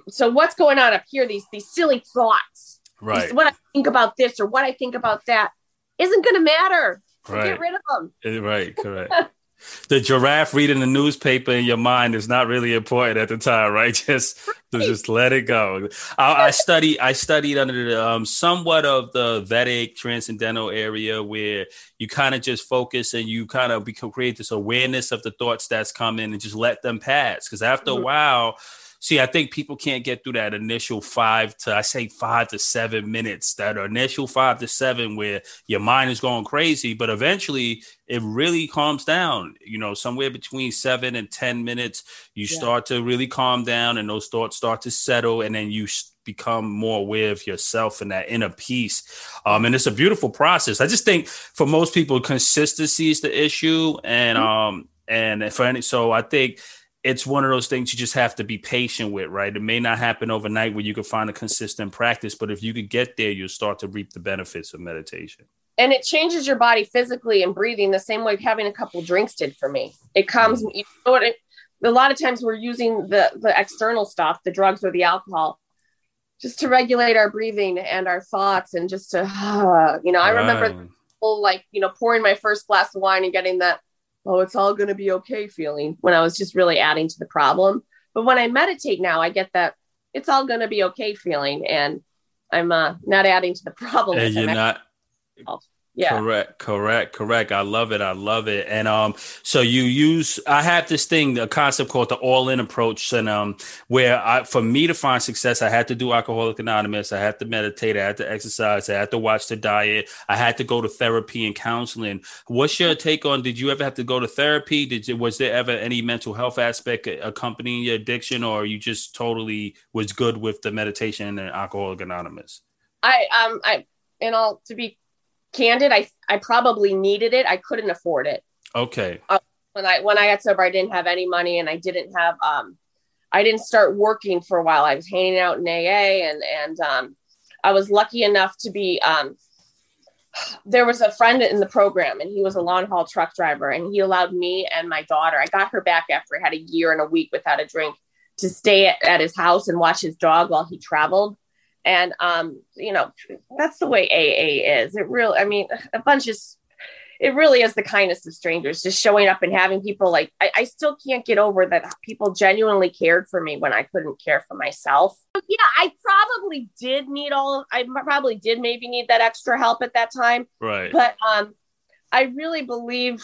So what's going on up here? These these silly thoughts Right. What I think about this or what I think about that isn't going to matter. Right. Get rid of them. Eh, right. Correct. the giraffe reading the newspaper in your mind is not really important at the time, right? Just just let it go. I, I study I studied under the, um, somewhat of the Vedic transcendental area where you kind of just focus and you kind of create this awareness of the thoughts that's coming and just let them pass. Because after mm-hmm. a while see, I think people can't get through that initial five to I say five to seven minutes, that initial five to seven where your mind is going crazy, but eventually it really calms down. You know, somewhere between seven and ten minutes, you yeah. start to really calm down, and those thoughts start to settle, and then you become more aware of yourself and that inner peace. Um, and it's a beautiful process. I just think for most people, consistency is the issue, and mm-hmm. um, and for any, so I think it's one of those things you just have to be patient with, right? It may not happen overnight where you can find a consistent practice, but if you could get there, you'll start to reap the benefits of meditation. and it changes your body physically and breathing the same way having a couple drinks did for me. It comes, you know what it, a lot of times we're using the the external stuff, the drugs or the alcohol, just to regulate our breathing and our thoughts, and just to, uh, you know, I remember people like you know pouring my first glass of wine and getting that, oh, it's all going to be okay feeling when I was just really adding to the problem. But when I meditate now, I get that it's all going to be okay feeling, and I'm uh, not adding to the problem. And you're not yeah. Correct, correct, correct. I love it. I love it. And um, so you use I have this thing, a concept called the all-in approach. And um, where I for me to find success, I had to do Alcoholic Anonymous, I had to meditate, I had to exercise, I had to watch the diet, I had to go to therapy and counseling. What's your take on did you ever have to go to therapy? Did you was there ever any mental health aspect accompanying your addiction, or you just totally was good with the meditation and Alcoholic Anonymous? I um I and all to be candid, I I probably needed it. I couldn't afford it. Okay. Uh, when I when I got sober, I didn't have any money, and I didn't have um, I didn't start working for a while. I was hanging out in AA, and and um, I was lucky enough to be um, there was a friend in the program, and he was a long haul truck driver, and he allowed me and my daughter. I got her back after I had a year and a week without a drink to stay at, at his house and watch his dog while he traveled and um you know that's the way aa is. It really i mean a bunch of it really is the kindness of strangers just showing up and having people like I, I, still can't get over that people genuinely cared for me when i couldn't care for myself. Yeah i probably did need all i probably did maybe need that extra help at that time. Right. But um i really believe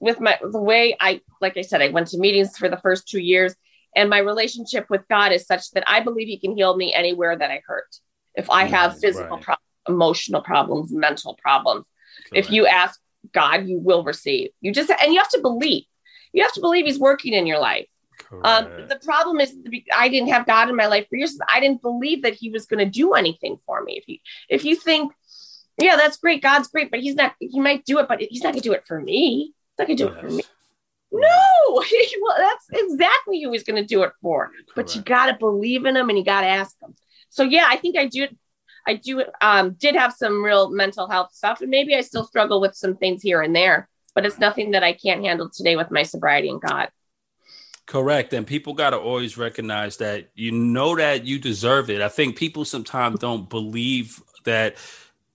with my the way i like i said i went to meetings for the first two years and my relationship with God is such that I believe He can heal me anywhere that I hurt. If I have physical right. problems, emotional problems, mental problems, Correct. if you ask God, you will receive. You just and you have to believe. You have to believe He's working in your life. Um, the problem is I didn't have God in my life for years. I didn't believe that He was going to do anything for me. If you if you think, yeah, that's great, God's great, but He's not. He might do it, but He's not going to do it for me. He's not going to do yes. it for me. No, well, that's exactly who he's going to do it for. Correct. But you got to believe in him and you got to ask him. So yeah, I think I do. I do. Um, did have some real mental health stuff, and maybe I still struggle with some things here and there. But it's nothing that I can't handle today with my sobriety and God. Correct. And people got to always recognize that you know that you deserve it. I think people sometimes don't believe that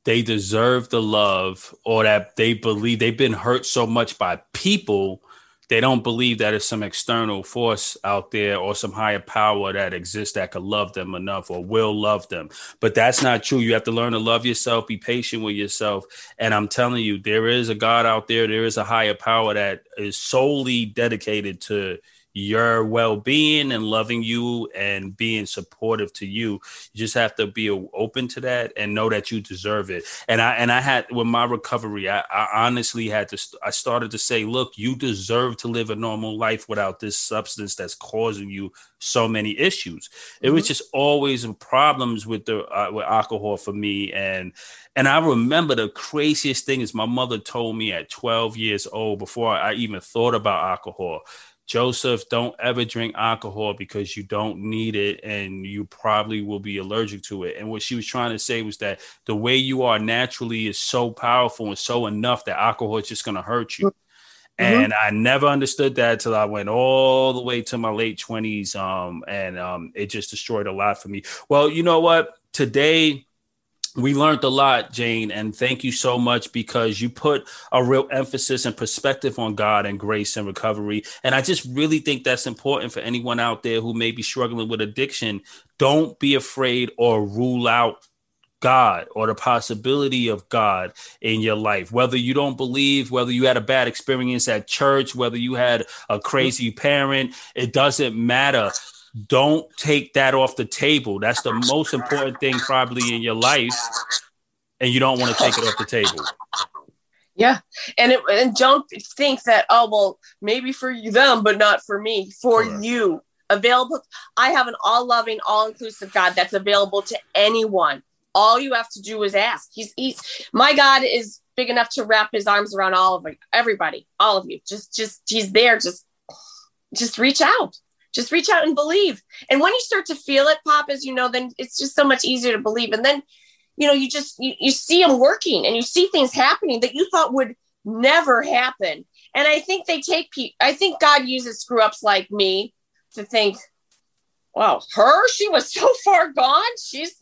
they deserve the love or that they believe they've been hurt so much by people they don't believe that it's some external force out there or some higher power that exists that could love them enough or will love them. But that's not true. You have to learn to love yourself, be patient with yourself. And I'm telling you, there is a God out there, there is a higher power that is solely dedicated to your well-being and loving you and being supportive to you you just have to be open to that and know that you deserve it and i and i had with my recovery i, I honestly had to i started to say look you deserve to live a normal life without this substance that's causing you so many issues mm-hmm. it was mm-hmm. just always problems with the uh, with alcohol for me and and I remember the craziest thing is my mother told me at 12 years old before I even thought about alcohol Joseph, don't ever drink alcohol because you don't need it and you probably will be allergic to it. And what she was trying to say was that the way you are naturally is so powerful and so enough that alcohol is just going to hurt you. Mm-hmm. And I never understood that till I went all the way to my late 20s. Um, and um, it just destroyed a lot for me. Well, you know what? Today, we learned a lot, Jane, and thank you so much because you put a real emphasis and perspective on God and grace and recovery. And I just really think that's important for anyone out there who may be struggling with addiction. Don't be afraid or rule out God or the possibility of God in your life. Whether you don't believe, whether you had a bad experience at church, whether you had a crazy parent, it doesn't matter don't take that off the table. That's the most important thing probably in your life, and you don't want to take it off the table. Yeah, and it, and don't think that oh well maybe for them but not for me for you available. I have an all loving, all inclusive God that's available to anyone. All you have to do is ask. He's he's my God is big enough to wrap his arms around all of everybody, all of you. Just just he's there. Just just reach out just reach out and believe. And when you start to feel it pop, as you know, then it's just so much easier to believe. And then you know, you just you, you see them working and you see things happening that you thought would never happen. And I think they take people. I think God uses screw ups like me to think, wow, her, she was so far gone. She's,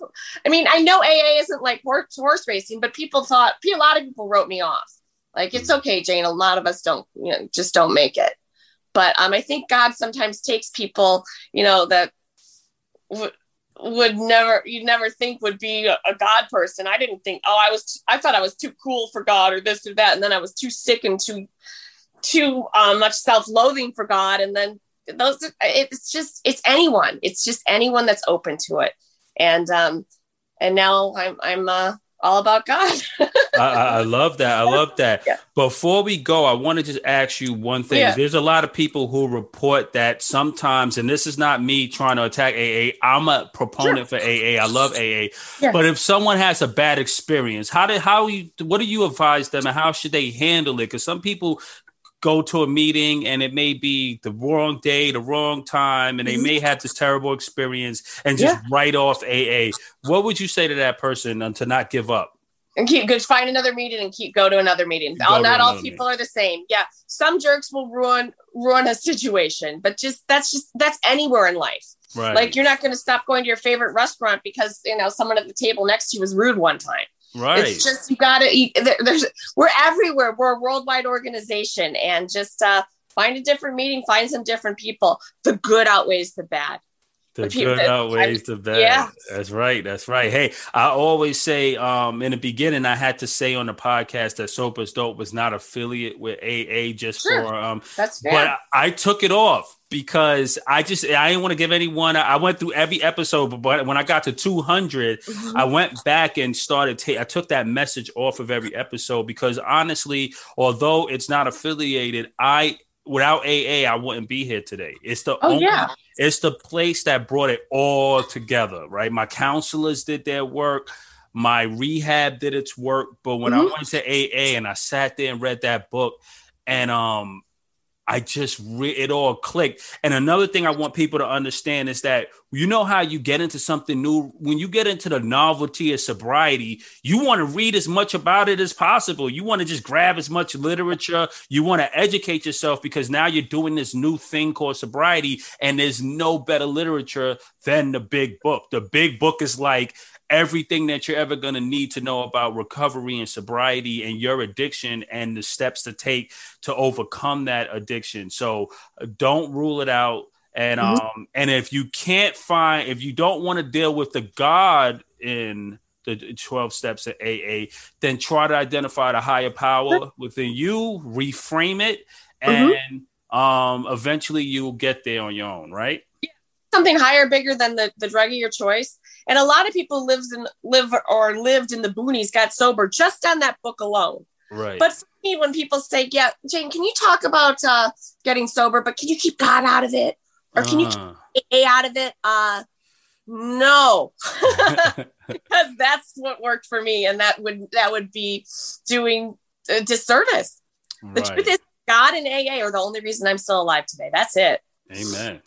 I mean, I know AA isn't like horse, horse racing, but people thought, a lot of people wrote me off. Like, it's mm. okay, Jane. A lot of us don't, you know, just don't make it. But um, I think God sometimes takes people, you know, that w- would never, you'd never think would be a, a God person. I didn't think, oh, I was, I thought I was too cool for God or this or that. And then I was too sick and too, too um, much self loathing for God. And then those it's just it's anyone it's just anyone that's open to it and um and now i'm i'm uh all about god I, I, love that i love that yeah. before we go i want to just ask you one thing yeah. there's a lot of people who report that sometimes and this is not me trying to attack aa i'm a proponent sure. for aa i love aa yeah. but if someone has a bad experience how did how you what do you advise them and how should they handle it because some people go to a meeting and it may be the wrong day, the wrong time, and they mm-hmm. may have this terrible experience and just yeah. write off AA. What would you say to that person to not give up? And keep go find another meeting and keep go to another meeting. All, not all people meeting. are the same. Yeah, some jerks will ruin ruin a situation, but just that's just that's anywhere in life. Right. Like you're not going to stop going to your favorite restaurant because you know someone at the table next to you was rude one time. Right. It's just you got to. There's we're everywhere. We're a worldwide organization, and just uh, find a different meeting, find some different people. The good outweighs the bad. The good outweighs the bad. Yeah. That's right. That's right. Hey, I always say um in the beginning I had to say on the podcast that Sober is Dope was not affiliate with AA just sure. for um that's fair. but I took it off because I just I didn't want to give anyone. I went through every episode, but when I got to 200, mm-hmm. I went back and started. Ta- I took that message off of every episode because honestly, although it's not affiliated, I without AA, I wouldn't be here today. It's the oh, only, yeah. it's the place that brought it all together. Right, my counselors did their work. My rehab did its work, but when mm-hmm. I went to AA and I sat there and read that book, and um I just re- it all clicked. And another thing I want people to understand is that you know how you get into something new when you get into the novelty of sobriety, you want to read as much about it as possible. You want to just grab as much literature. You want to educate yourself because now you're doing this new thing called sobriety, and there's no better literature than the big book. The big book is like everything that you're ever going to need to know about recovery and sobriety and your addiction and the steps to take to overcome that addiction. So uh, don't rule it out. And mm-hmm. um and if you can't find if you don't want to deal with the God in the 12 steps of AA, then try to identify the higher power within you, reframe it, mm-hmm. and mm-hmm. um eventually you'll get there on your own, right? Something higher, bigger than the, the drug of your choice and a lot of people lives in live or lived in the boonies, got sober just on that book alone. Right. But for me, when people say, "Yeah, Jane, can you talk about uh, getting sober, but can you keep God out of it, or can uh. you keep A out of it?" Uh, no, because that's what worked for me, and that would that would be doing a disservice. Right. The truth is, God and AA are the only reason I'm still alive today. That's it. Amen.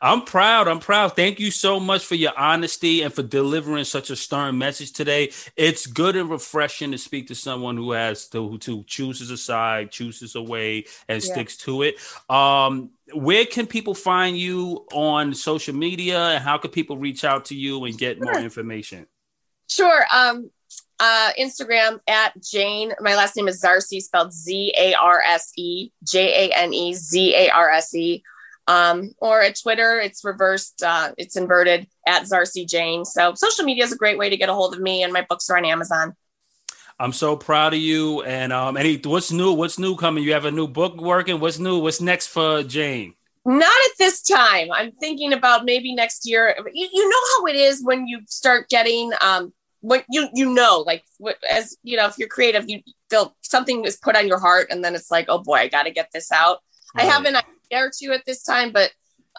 I'm proud. I'm proud. Thank you so much for your honesty and for delivering such a stern message today. It's good and refreshing to speak to someone who has to who chooses a side, chooses a way, and yeah. sticks to it. Um, where can people find you on social media, and how can people reach out to you and get more information? Sure. Um, uh, Instagram at Jane. My last name is Zarse, spelled Z A R S E J A N E Z A R S E um, or at Twitter, it's reversed, uh, it's inverted at Zarse Jane. So social media is a great way to get a hold of me, and my books are on Amazon. I'm so proud of you. And um, any what's new? What's new coming? You have a new book working. What's new? What's next for Jane? Not at this time. I'm thinking about maybe next year. You, you know how it is when you start getting um, when you you know like as you know if you're creative you feel something is put on your heart and then it's like oh boy I got to get this out. Right. I haven't or two at this time, but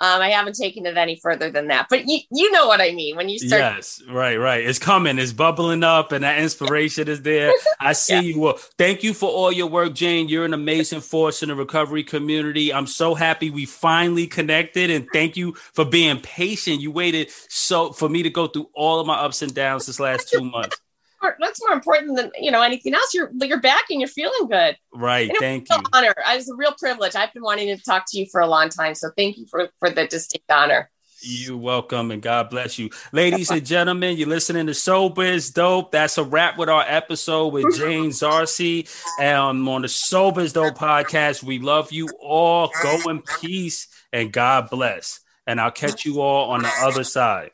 Um, I haven't taken it any further than that, but you you know what I mean when you start. Yes, right, right. It's coming. It's bubbling up, and that inspiration is there. I see yeah. you. Well, thank you for all your work, Jane. You're an amazing force in the recovery community. I'm so happy we finally connected, and thank you for being patient. You waited so for me to go through all of my ups and downs this last two months that's more important than you know anything else. You're you're back and you're feeling good. Right. Thank you. Honor. It was a real privilege. I've been wanting to talk to you for a long time. So thank you for for the distinct honor. You're welcome and God bless you. Ladies and gentlemen, you're listening to Sober is Dope. That's a wrap with our episode with Jane Zarse um, on the Sober is Dope podcast. We love you all. Go in peace and God bless. And I'll catch you all on the other side.